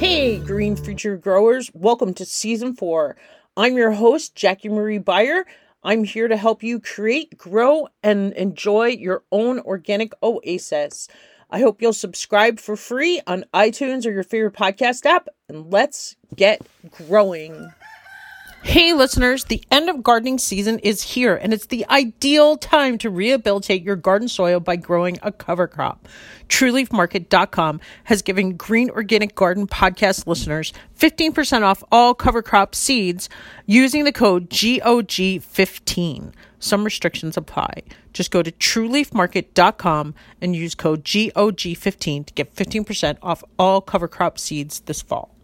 Hey, Green Future Growers, welcome to season four. I'm your host, Jackie Marie Beyer. I'm here to help you create, grow, and enjoy your own organic oasis. I hope you'll subscribe for free on iTunes or your favorite podcast app, and let's get growing. Hey, listeners, the end of gardening season is here, and it's the ideal time to rehabilitate your garden soil by growing a cover crop. TrueLeafMarket.com has given Green Organic Garden podcast listeners 15% off all cover crop seeds using the code GOG15. Some restrictions apply. Just go to TrueLeafMarket.com and use code GOG15 to get 15% off all cover crop seeds this fall.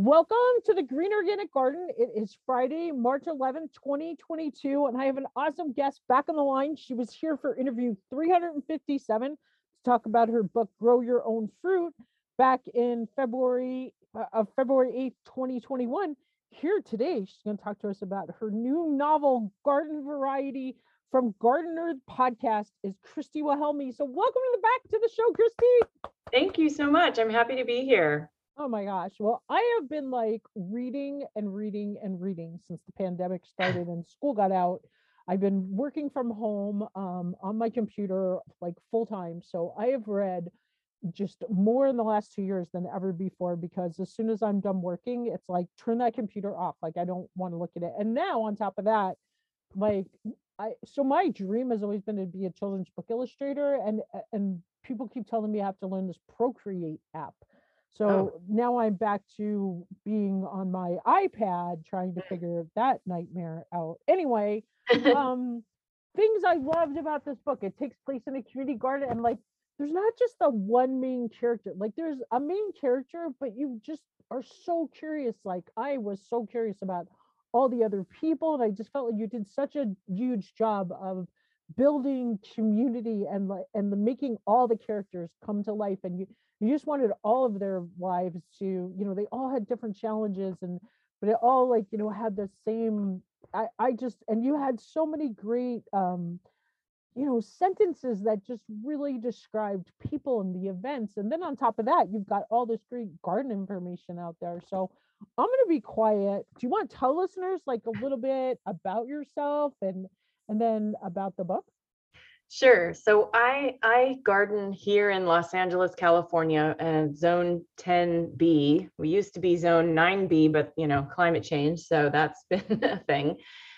Welcome to the Green Organic Garden. It is Friday, March 11th, 2022, and I have an awesome guest back on the line. She was here for interview 357 to talk about her book Grow Your Own Fruit back in February uh, of February 8th, 2021. Here today, she's going to talk to us about her new novel Garden Variety from Gardenerd podcast is Christy Wilhelmi. So welcome to the back to the show, Christy. Thank you so much. I'm happy to be here. Oh my gosh. Well, I have been like reading and reading and reading since the pandemic started and school got out. I've been working from home um, on my computer like full time. So I have read just more in the last two years than ever before because as soon as I'm done working, it's like turn that computer off. Like I don't want to look at it. And now on top of that, like I so my dream has always been to be a children's book illustrator and and people keep telling me I have to learn this Procreate app so oh. now I'm back to being on my iPad trying to figure that nightmare out. Anyway, um, things I loved about this book. It takes place in a community garden and like there's not just the one main character. Like there's a main character, but you just are so curious. Like I was so curious about all the other people and I just felt like you did such a huge job of building community and like and the making all the characters come to life and you you just wanted all of their lives to you know they all had different challenges and but it all like you know had the same i i just and you had so many great um you know sentences that just really described people and the events and then on top of that you've got all this great garden information out there so i'm going to be quiet. Do you want to tell listeners like a little bit about yourself and and then about the book Sure. So I I garden here in Los Angeles, California, and zone 10B. We used to be zone 9B, but you know, climate change, so that's been a thing.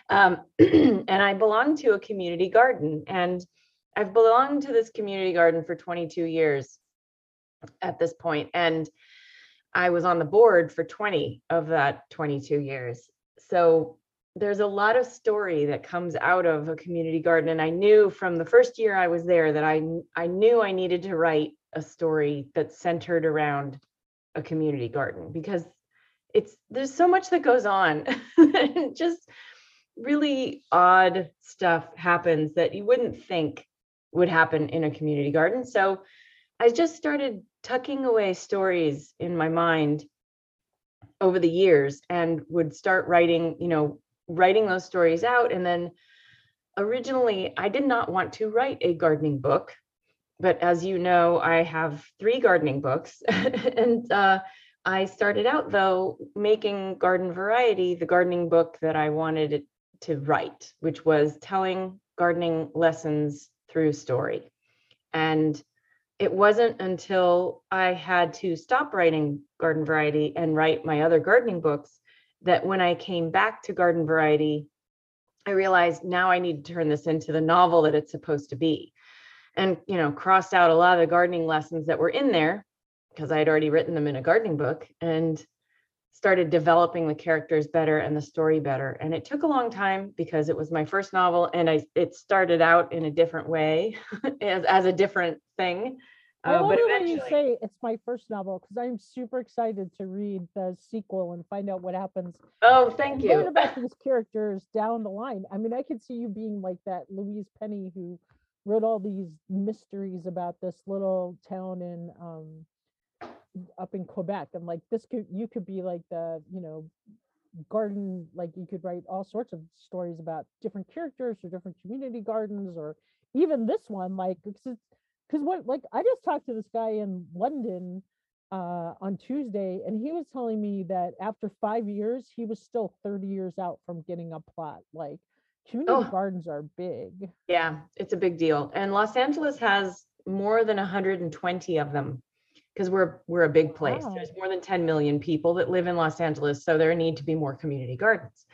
Um, and I belong to a community garden, and I've belonged to this community garden for 22 years at this point, and I was on the board for 20 of that 22 years. So there's a lot of story that comes out of a community garden and i knew from the first year i was there that i i knew i needed to write a story that's centered around a community garden because it's there's so much that goes on just really odd stuff happens that you wouldn't think would happen in a community garden. So i just started tucking away stories in my mind over the years and would start writing you know writing those stories out. And then originally, I did not want to write a gardening book. But as you know, I have three gardening books. and uh, I started out, though, making Garden Variety the gardening book that I wanted to write, which was telling gardening lessons through story. And it wasn't until I had to stop writing Garden Variety and write my other gardening books that when I came back to Garden Variety, I realized now I need to turn this into the novel that it's supposed to be. And, you know, crossed out a lot of the gardening lessons that were in there because I had already written them in a gardening book and started developing the characters better and the story better. And it took a long time because it was my first novel and I it started out in a different way as, as a different thing. I uh, love it when you say it's my first novel because I'm super excited to read the sequel and find out what happens. Oh, thank you. Learn about these characters down the line. I mean, I could see you being like that Louise Penny who wrote all these mysteries about this little town in um up in Quebec, and like this could you could be like the you know garden like you could write all sorts of stories about different characters or different community gardens or even this one like because it's because what like I just talked to this guy in London uh, on Tuesday, and he was telling me that after five years, he was still 30 years out from getting a plot. Like community Oh. gardens are big. Yeah, it's a big deal. And Los Angeles has more than 120 of them because we're we're a big place. Wow. There's more than 10 million people that live in Los Angeles, so there need to be more community gardens.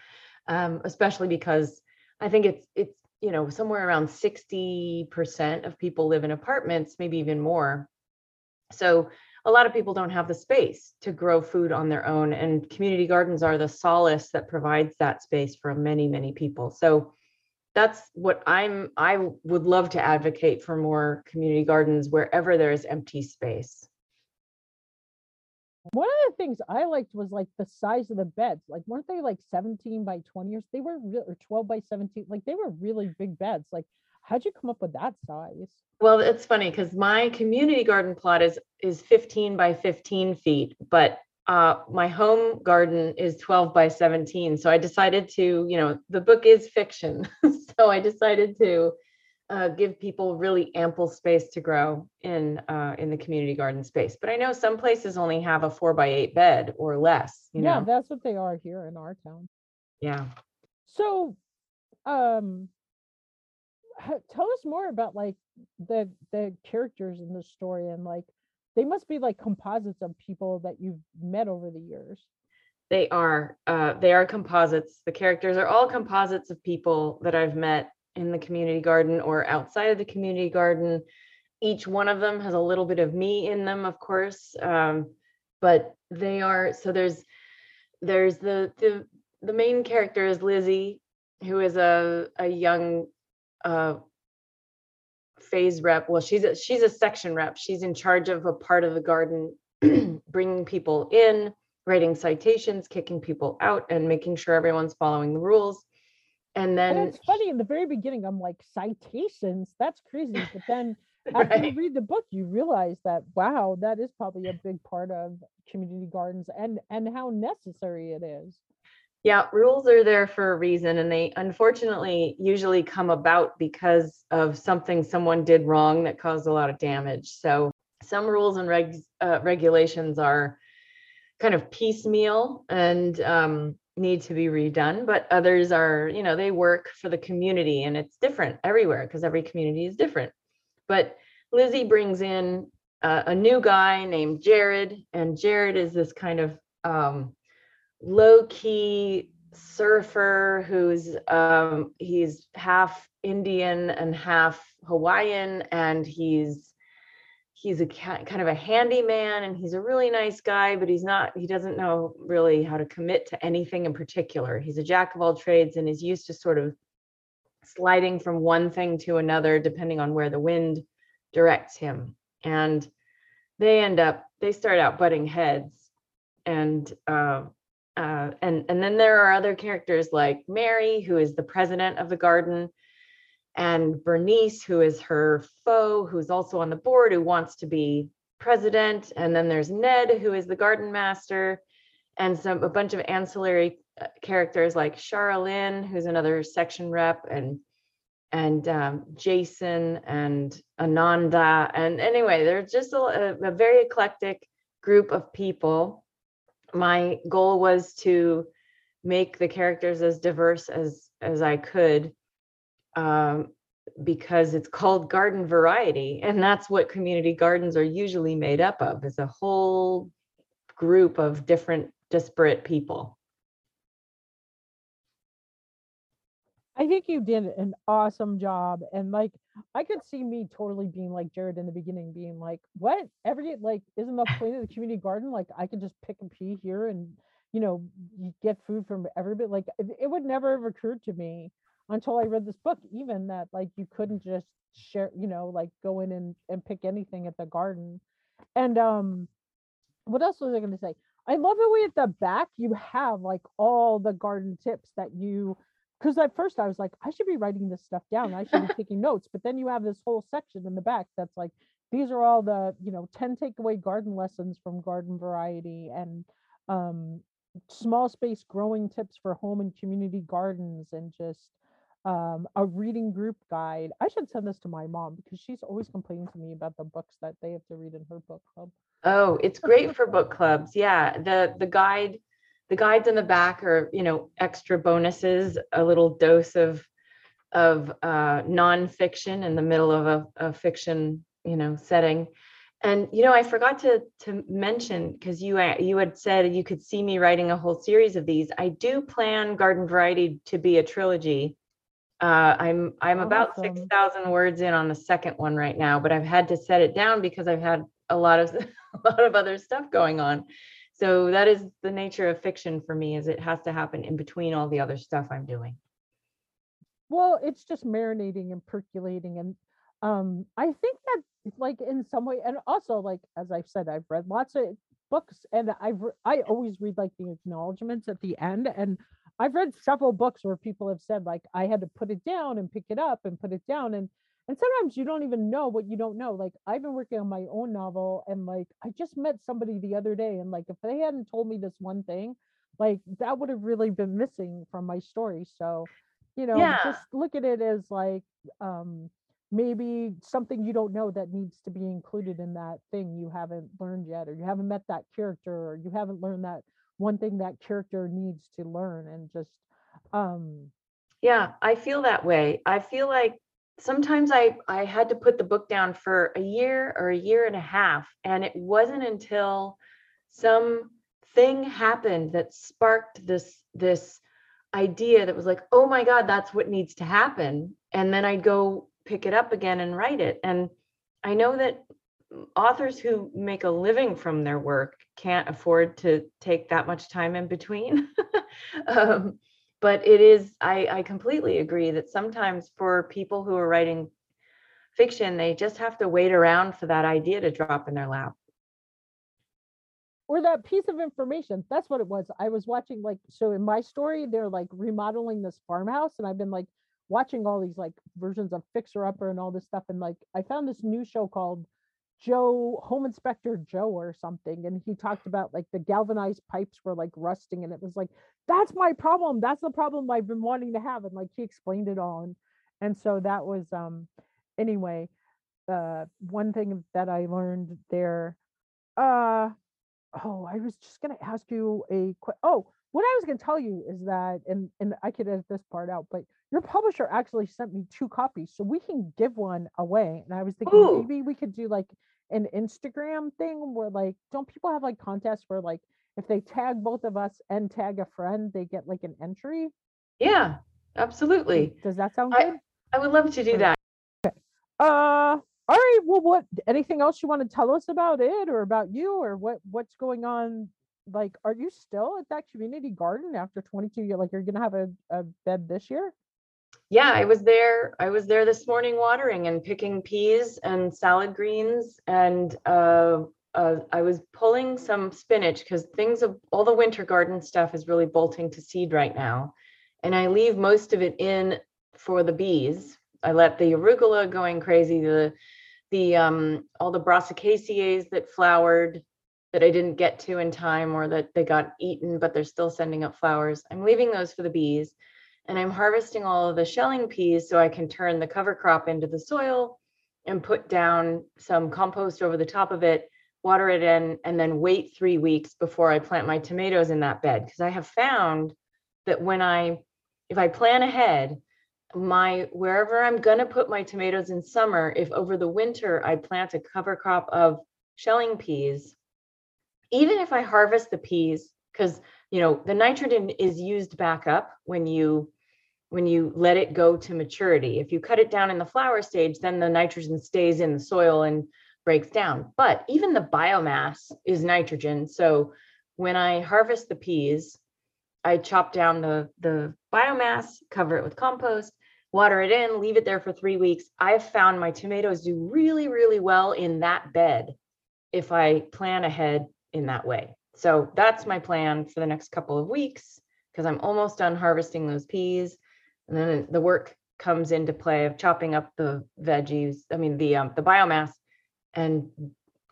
Um, especially because I think it's it's you know somewhere around 60% of people live in apartments, maybe even more. So a lot of people don't have the space to grow food on their own and community gardens are the solace that provides that space for many many people. So that's what I'm I would love to advocate for more community gardens wherever there is empty space. One of the things I liked was like the size of the beds. Like, weren't they like 17 by 20 or They were real or 12 by 17. Like, they were really big beds. Like, how'd you come up with that size? Well, it's funny because my community garden plot is is 15 by 15 feet, but uh, my home garden is 12 by 17. So I decided to, you know, the book is fiction. so I decided to uh, give people really ample space to grow in uh, in the community garden space. But I know some places only have a four by eight bed or less. You yeah, know, that's what they are here in our town. yeah. So, um, tell us more about like the the characters in the story and like they must be like composites of people that you've met over the years. They are. Uh, they are composites. The characters are all composites of people that I've met in the community garden or outside of the community garden. Each one of them has a little bit of me in them, of course. Um, but they are so there's there's the the the main character is Lizzie, who is a a young uh, phase rep. Well, she's a she's a section rep. She's in charge of a part of the garden, bringing people in, writing citations, kicking people out, and making sure everyone's following the rules. And And then it's funny in the very beginning, I'm like, citations, that's crazy. But then after you read the book, you realize that wow, that is probably a big part of community gardens and and how necessary it is. Yeah, rules are there for a reason, and they unfortunately usually come about because of something someone did wrong that caused a lot of damage. So some rules and regs, uh, regulations are kind of piecemeal and um, need to be redone, but others are, you know, they work for the community, and it's different everywhere because every community is different. But Lizzie brings in uh, a new guy named Jared, and Jared is this kind of um, low key surfer who's um he's half Indian and half Hawaiian and he's he's a kind of a handyman and he's a really nice guy but he's not he doesn't know really how to commit to anything in particular. He's a jack of all trades and is used to sort of sliding from one thing to another depending on where the wind directs him. And they end up they start out butting heads and uh, uh, and and then there are other characters like Mary, who is the president of the garden, and Bernice, who is her foe, who's also on the board, who wants to be president. And then there's Ned, who is the garden master, and some a bunch of ancillary uh, characters like Charlene, who's another section rep, and and um, Jason and Ananda. And anyway, they're just a- a very eclectic group of people my goal was to make the characters as diverse as as I could um, because it's called garden variety and that's what community gardens are usually made up of is a whole group of different disparate people I think you did an awesome job. And like I could see me totally being like Jared in the beginning, being like, what? Every like isn't the point of the community garden? Like I could just pick a pea here and you know, get food from everybody. Like it would never have occurred to me until I read this book, even that like you couldn't just share, you know, like go in and, and pick anything at the garden. And um what else was I gonna say? I love the way at the back you have like all the garden tips that you because at first I was like, I should be writing this stuff down. I should be taking notes. But then you have this whole section in the back that's like, these are all the, you know, 10 takeaway garden lessons from garden variety and um, small space growing tips for home and community gardens and just um, a reading group guide. I should send this to my mom because she's always complaining to me about the books that they have to read in her book club. Oh, it's great for book clubs. Yeah, the the guide, the guides in the back are, you know, extra bonuses, a little dose of of uh, nonfiction in the middle of a, a fiction, you know, setting. And you know, I forgot to to mention because you uh, you had said you could see me writing a whole series of these. I do plan Garden Variety to be a trilogy. Uh, I'm I'm about six Awesome. thousand words in on the second one right now, but I've had to set it down because I've had a lot of a lot of other stuff going on. So that is the nature of fiction for me, is it has to happen in between all the other stuff I'm doing. Well, it's just marinating and percolating and um I think that like in some way and also like as I've said I've read lots of books and I've I always read like the acknowledgments at the end and I've read several books where people have said like I had to put it down and pick it up and put it down and and sometimes you don't even know what you don't know like I've been working on my own novel and like I just met somebody the other day and like if they hadn't told me this one thing like that would have really been missing from my story so you know Yeah. just look at it as like um maybe something you don't know that needs to be included in that thing you haven't learned yet or you haven't met that character or you haven't learned that one thing that character needs to learn and just um Yeah, I feel that way. I feel like sometimes I I had to put the book down for a year or a year and a half, and it wasn't until some thing happened that sparked this this idea that was like, "Oh my God, that's what needs to happen." And then I'd go pick it up again and write it. And I know that authors who make a living from their work can't afford to take that much time in between. um, but it is I, I completely agree that sometimes for people who are writing fiction they just have to wait around for that idea to drop in their lap or that piece of information that's what it was i was watching like so in my story they're like remodeling this farmhouse and i've been like watching all these like versions of fixer upper and all this stuff and like i found this new show called joe home inspector joe or something and he talked about like the galvanized pipes were like rusting and it was like that's my problem that's the problem i've been wanting to have and like he explained it all and and so that was um anyway uh one thing that i learned there uh Oh, I was just gonna ask you a que- oh, what I was gonna tell you is that, and and I could edit this part out, but your publisher actually sent me two copies, so we can give one away. And I was thinking Ooh. maybe we could do like an Instagram thing where like, don't people have like contests where like if they tag both of us and tag a friend, they get like an entry? yeah absolutely Does that sound I- good? i would love to do that Uh, all right. Well, what? Anything else you want to tell us about it, or about you, or what? What's going on? Like, are you still at that community garden after 22 years? Like, you're gonna have a, a bed this year? yeah i was there i was there this morning watering and picking peas and salad greens and uh, uh, i was pulling some spinach because things of all the winter garden stuff is really bolting to seed right now and i leave most of it in for the bees i let the arugula going crazy the the um all the brassicaceae that flowered that i didn't get to in time or that they got eaten but they're still sending up flowers i'm leaving those for the bees and I'm harvesting all of the shelling peas so I can turn the cover crop into the soil and put down some compost over the top of it, water it in, and then wait three weeks before I plant my tomatoes in that bed. Because I have found that when I, if I plan ahead, my wherever I'm gonna put my tomatoes in summer, if over the winter I plant a cover crop of shelling peas, even if I harvest the peas, because you know the nitrogen is used back up when you when you let it go to maturity. If you cut it down in the flower stage, then the nitrogen stays in the soil and breaks down. But even the biomass is nitrogen. So when I harvest the peas, I chop down the, the biomass, cover it with compost, water it in, leave it there for three weeks. I've found my tomatoes do really, really well in that bed if I plan ahead in that way. So that's my plan for the next couple of weeks because I'm almost done harvesting those peas. And then the work comes into play of chopping up the veggies, I mean, the, um, the biomass and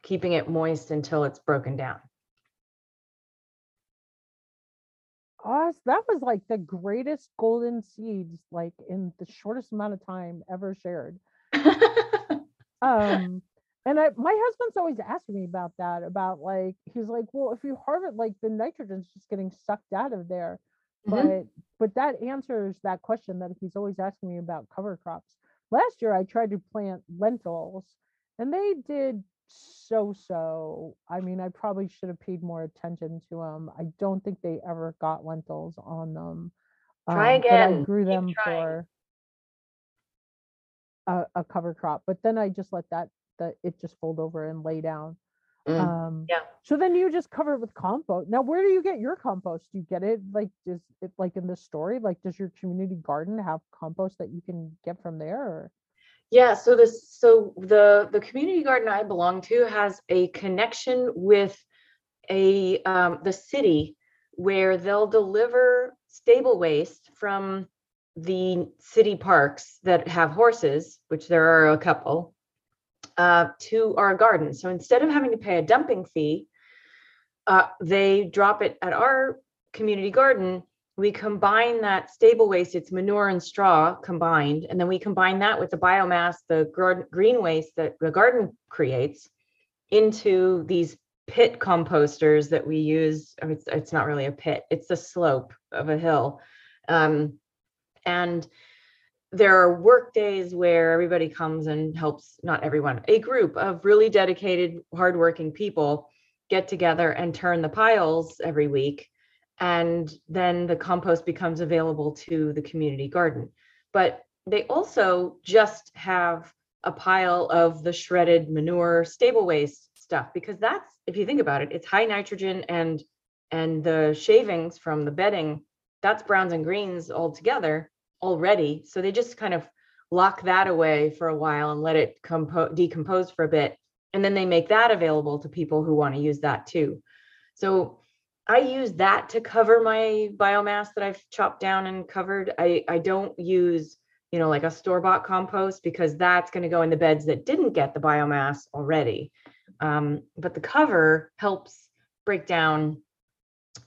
keeping it moist until it's broken down. us, that was like the greatest golden seeds, like in the shortest amount of time ever shared. Um, and I, my husband's always asking me about that, about like, he's like, well, if you harvest, like the nitrogen's just getting sucked out of there. Mhm. But, but that answers that question that he's always asking me about cover crops. Last year I tried to plant lentils and they did so-so. I mean, I probably should have paid more attention to them. I don't think they ever got lentils on them. Try um, but I again. grew them for a, a cover crop, but then I just let that, that it just fold over and lay down. Mm, Um, yeah. So then you just cover it with compost. Now, where do you get your compost? Do you get it like, is it like in the story? Like, does your community garden have compost that you can get from there? Or? Yeah, so this, so the, the community garden I belong to has a connection with a, um, the city where they'll deliver stable waste from the city parks that have horses, which there are a couple, uh, to our garden. So instead of having to pay a dumping fee, uh, they drop it at our community garden. We combine that stable waste, it's manure and straw combined, and then we combine that with the biomass, the green waste that the garden creates into these pit composters that we use. I mean, It's, it's not really a pit, it's the slope of a hill. Um, and there are work days where everybody comes and helps, not everyone, a group of really dedicated, hardworking people get together and turn the piles every week. And then the compost becomes available to the community garden. But they also just have a pile of the shredded manure, stable waste stuff, because that's, if you think about it, it's high nitrogen and and the shavings from the bedding, that's browns and greens all together already. So they just kind of lock that away for a while and let it compo- decompose for a bit. And then they make that available to people who want to use that too. So I use that to cover my biomass that I've chopped down and covered. I, I don't use, you know, like a store-bought compost because that's going to go in the beds that didn't get the biomass already. Um, but the cover helps break down,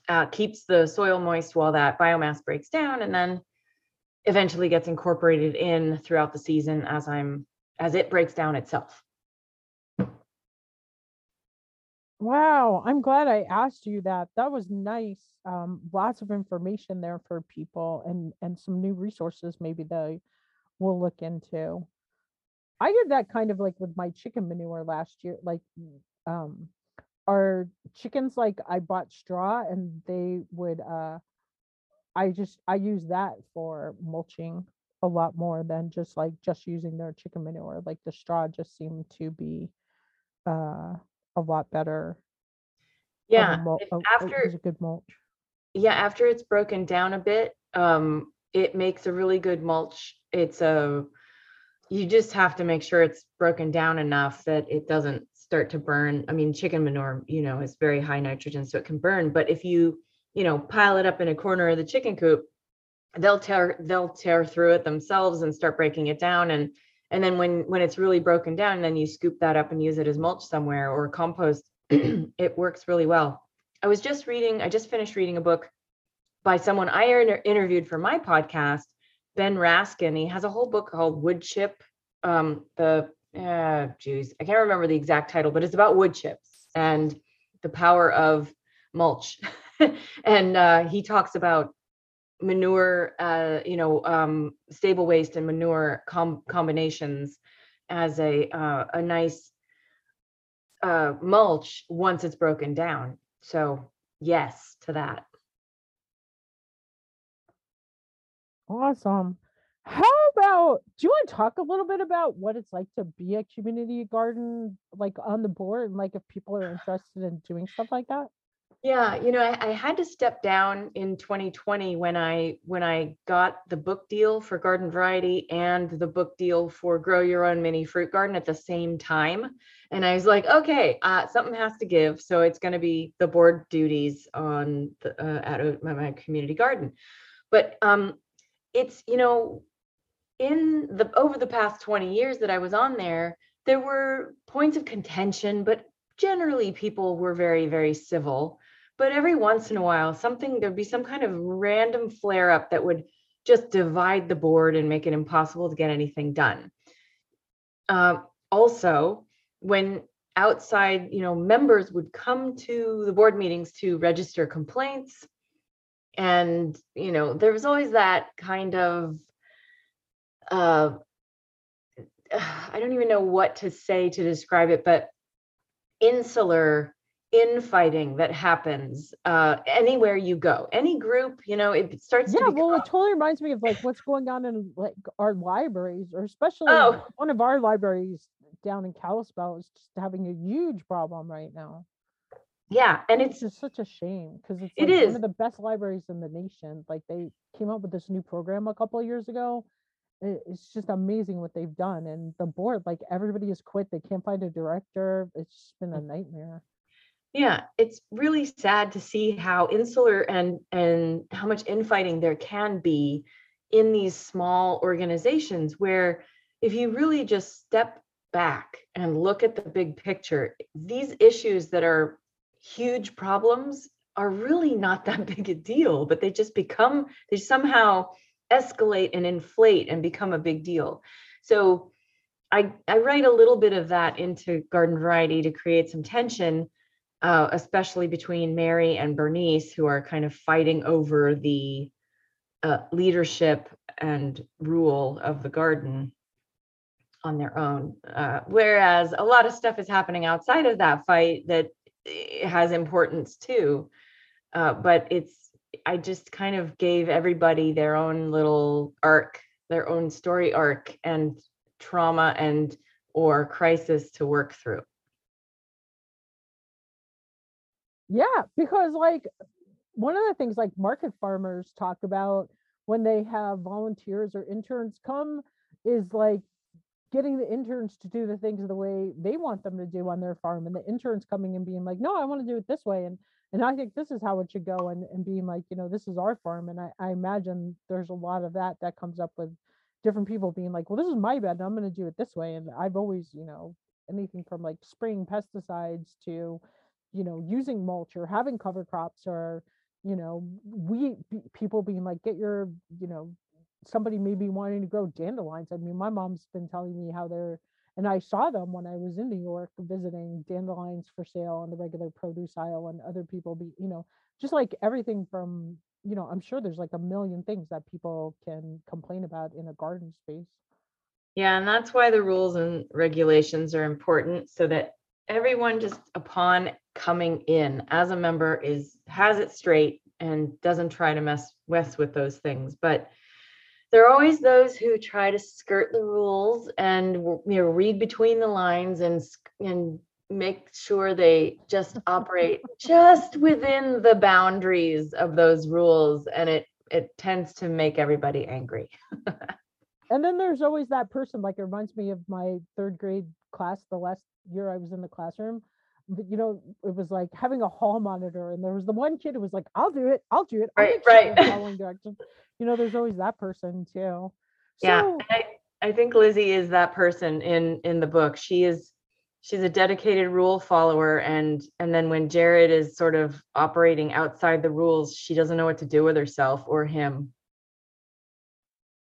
uh, keeps the soil moist while that biomass breaks down, and then eventually gets incorporated in throughout the season as I'm as it breaks down itself. Wow, I'm glad I asked you that. That was nice. Um, lots of information there for people and and some new resources maybe they will look into. I did that kind of like with my chicken manure last year. Like, um, our chickens, like I bought straw and they would, uh, I just, I use that for mulching a lot more than just like just using their chicken manure. Like the straw just seemed to be, uh, a lot better. Yeah, mul- after a good mulch. yeah, after it's broken down a bit, um, it makes a really good mulch. It's a you just have to make sure it's broken down enough that it doesn't start to burn. I mean, chicken manure, you know, is very high nitrogen, so it can burn. But if you, you know, pile it up in a corner of the chicken coop, they'll tear they'll tear through it themselves and start breaking it down. And and then when when it's really broken down, then you scoop that up and use it as mulch somewhere or compost. it works really well. I was just reading, I just finished reading a book by someone I inter- interviewed for my podcast, Ben Raskin. He has a whole book called Wood Chip. Um, the uh, geez, I can't remember the exact title, but it's about wood chips and the power of mulch. and uh, he talks about manure, uh, you know, um, stable waste and manure com- combinations as a uh, a nice uh, mulch once it's broken down. So yes to that. Awesome. How about, do you want to talk a little bit about what it's like to be a community garden, like on the board, and like if people are interested in doing stuff like that? Yeah, you know, I, I had to step down in 2020 when I when I got the book deal for Garden Variety and the book deal for Grow Your Own Mini Fruit Garden at the same time. And I was like, okay, uh, something has to give. So it's going to be the board duties on the, uh, at my, my community garden. But um, it's you know, in the over the past 20 years that I was on there, there were points of contention, but generally people were very very civil but every once in a while, something there'd be some kind of random flare up that would just divide the board and make it impossible to get anything done. Um, also, when outside, you know, members would come to the board meetings to register complaints, and you know, there was always that kind of uh, I don't even know what to say to describe it, but insular infighting that happens uh, anywhere you go, any group, you know, it starts Yeah, to well, it totally reminds me of like what's going on in like our libraries, or especially Oh. one of our libraries down in Kalispell is just having a huge problem right now. yeah, and It's it's just such a shame because it's It like one of the best libraries in the nation. Like they came up with this new program a couple of years ago. It's just amazing what they've done, and the board, like everybody has quit. They can't find a director. It's just been Mm. a nightmare. Yeah, it's really sad to see how insular and and how much infighting there can be in these small organizations where if you really just step back and look at the big picture, these issues that are huge problems are really not that big a deal, but they just become, they somehow escalate and inflate and become a big deal. So I, I write a little bit of that into Garden Variety to create some tension, uh, especially between Mary and Bernice, who are kind of fighting over the uh, leadership and rule of the garden on their own. Uh, whereas a lot of stuff is happening outside of that fight that has importance too. Uh, but it's, I just kind of gave everybody their own little arc, their own story arc and trauma and or crisis to work through. Yeah, because like one of the things like market farmers talk about when they have volunteers or interns come is like getting the interns to do the things the way they want them to do on their farm and the interns coming and being like, no, I want to do it this way. And and I think this is how it should go and, and being like, you know, this is our farm. And I, I imagine there's a lot of that that comes up with different people being like, well, this is my bed and I'm going to do it this way. And I've always, you know, anything from like spraying pesticides to, you know, using mulch or having cover crops or, you know, we people being like, get your, you know, somebody maybe wanting to grow dandelions. I mean, my mom's been telling me how they're, and I saw them when I was in New York visiting dandelions for sale on the regular produce aisle and other people be, you know, just like everything from, you know, I'm sure there's like a million things that people can complain about in a garden space. Yeah, and that's why the rules and regulations are important so that everyone just upon coming in as a member is has it straight and doesn't try to mess mess with those things. But there are always those who try to skirt the rules and you know read between the lines and and make sure they just operate just within the boundaries of those rules and it it tends to make everybody angry. And then there's always that person, like it reminds me of my third grade class, the last year I was in the classroom. But you know, it was like having a hall monitor, and there was the one kid who was like, I'll do it, I'll do it. I'll Right, right. following directions. You know, there's always that person too. Yeah, So, I, I think Lizzie is that person in in the book. She is she's a dedicated rule follower and and then when Jared is sort of operating outside the rules, she doesn't know what to do with herself or him.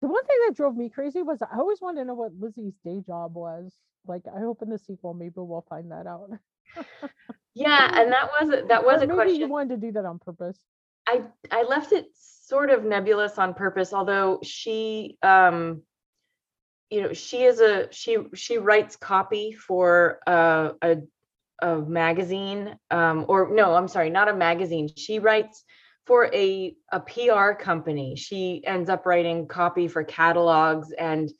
The one thing that drove me crazy was I always wanted to know what Lizzie's day job was. Like, I hope in the sequel maybe we'll find that out. Yeah, and that was a- that was Or a maybe you wanted to do that on purpose. I I left it sort of nebulous on purpose, although she um you know, she is a she she writes copy for uh, a a magazine um or no, I'm sorry, not a magazine. She writes for a a PR company. She ends up writing copy for catalogs and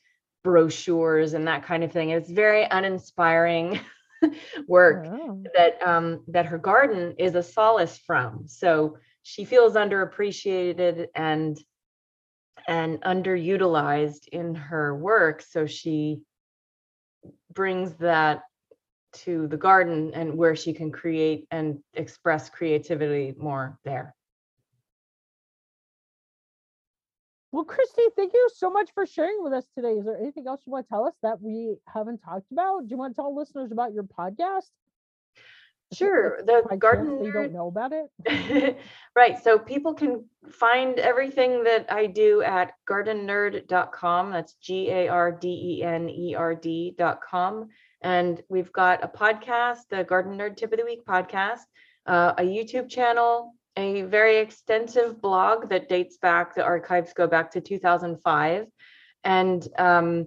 brochures and that kind of thing. It's very uninspiring work Oh. that um that her garden is a solace from so she feels underappreciated and and underutilized in her work so she brings that to the garden and where she can create and express creativity more there Well, Christy, thank you so much for sharing with us today. Is there anything else you want to tell us that we haven't talked about? Do you want to tell listeners about your podcast? Sure. The chance garden They don't know about it? right. So people can find everything that I do at gardenerd.com. That's G A R D E N E R D.com. And we've got a podcast, the Gardenerd Tip of the Week podcast, uh, a YouTube channel, a very extensive blog that dates back, the archives go back to 2005. And um,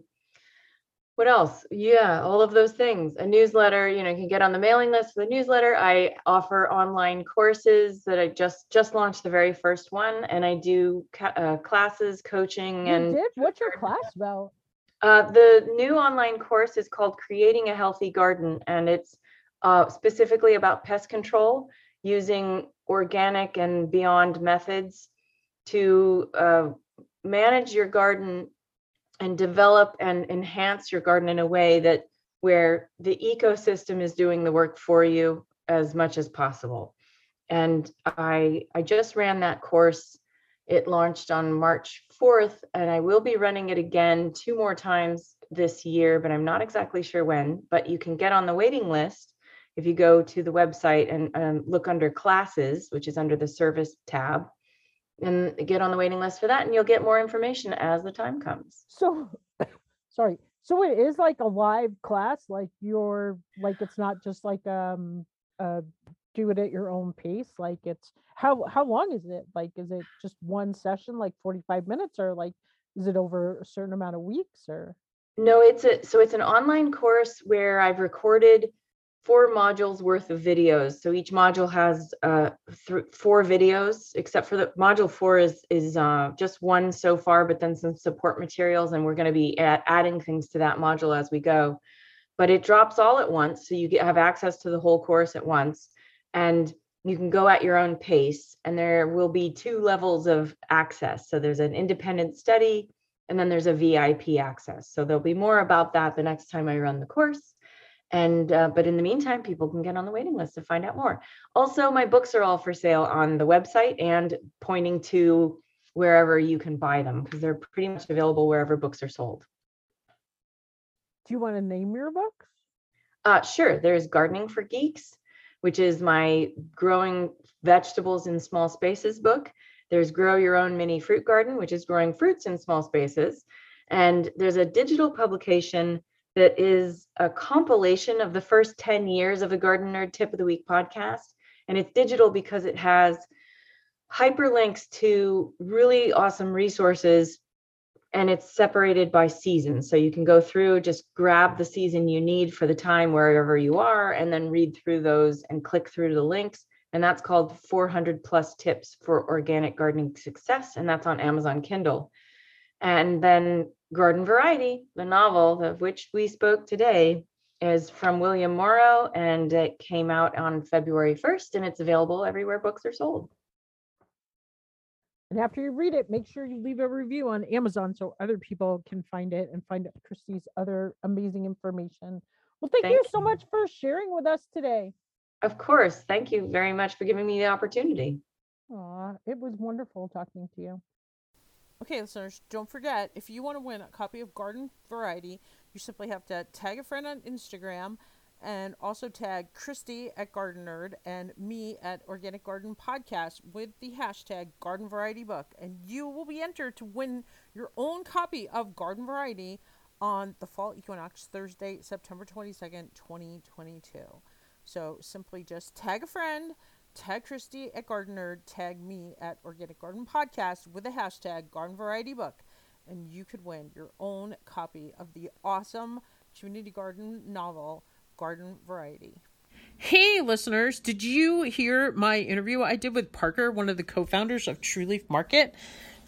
what else? Yeah, all of those things. A newsletter, you know, you can get on the mailing list for the newsletter. I offer online courses that I just just launched the very first one, and I do ca- uh, classes, coaching, You and did? What's your class about? uh, the new online course is called Creating a Healthy Garden, and it's uh, specifically about pest control using organic and beyond methods to uh, manage your garden and develop and enhance your garden in a way that where the ecosystem is doing the work for you as much as possible. And I I just ran that course. It launched on March 4th, and I will be running it again two more times this year, but I'm not exactly sure when. But you can get on the waiting list if you go to the website and um, look under classes, which is under the service tab, and get on the waiting list for that, and you'll get more information as the time comes. So, sorry. So it is like a live class, like you're like it's not just like um uh do it at your own pace. Like it's how how long is it? Like is it just one session, like 45 minutes, or like is it over a certain amount of weeks or No, it's a so it's an online course where I've recorded four modules worth of videos. So each module has uh th- four videos, except for the module four is is uh just one so far, but then some support materials, and we're going to be adding things to that module as we go. But it drops all at once, so you get, have access to the whole course at once, and you can go at your own pace. And there will be two levels of access. So there's an independent study and then there's a VIP access. So there'll be more about that the next time I run the course. And uh, but in the meantime, people can get on the waiting list to find out more. Also, my books are all for sale on the website and pointing to wherever you can buy them because they're pretty much available wherever books are sold. do you want to name your books? Uh, sure. There's Gardening for Geeks, which is my growing vegetables in small spaces book. There's Grow Your Own Mini Fruit Garden, which is growing fruits in small spaces. And there's a digital publication that is a compilation of the first 10 years of the Gardenerd Tip of the Week podcast. And it's digital because it has hyperlinks to really awesome resources and it's separated by season. So you can go through, just grab the season you need for the time wherever you are, and then read through those and click through the links. And that's called 400 plus tips for organic gardening success. And that's on Amazon Kindle. And then Garden Variety, the novel of which we spoke today, is from William Morrow and it came out on February 1st and it's available everywhere books are sold. And after you read it, make sure you leave a review on Amazon so other people can find it and find Christy's other amazing information. Well, thank, you so much for sharing with us today. Of course. Thank you very much for giving me the opportunity. Aw, it was wonderful talking to you. Okay, listeners, don't forget if you want to win a copy of Garden Variety, you simply have to tag a friend on Instagram and also tag Christy at Gardenerd and me at Organic Garden Podcast with the hashtag Garden Variety Book. And you will be entered to win your own copy of Garden Variety on the fall equinox Thursday, September 22nd, 2022. So simply just tag a friend, tag Christy at Gardenerd, tag me at Organic Garden Podcast with the hashtag Garden Variety Book, and you could win your own copy of the awesome community garden novel Garden Variety. Hey, listeners, did you hear my interview I did with Parker, one of the co founders of True Leaf Market?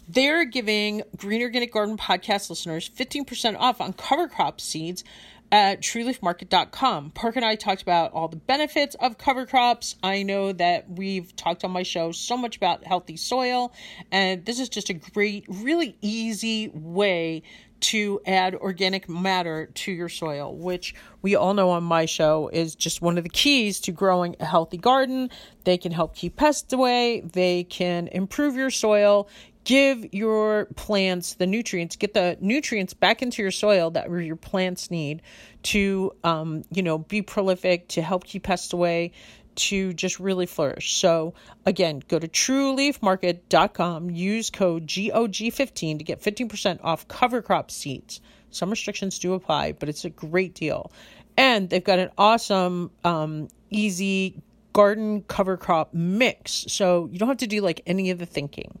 They're giving Green Organic Garden podcast listeners 15% off on cover crop seeds at trueleafmarket.com. Park and I talked about all the benefits of cover crops. I know that we've talked on my show so much about healthy soil, and this is just a great, really easy way to add organic matter to your soil, which we all know on my show is just one of the keys to growing a healthy garden. They can help keep pests away, they can improve your soil, give your plants the nutrients, get the nutrients back into your soil that your plants need to, um, you know, be prolific, to help keep pests away, to just really flourish. So, again, go to trueleafmarket.com, use code GOG15 to get 15% off cover crop seeds. Some restrictions do apply, but it's a great deal. And they've got an awesome, um, easy garden cover crop mix. So you don't have to do like any of the thinking.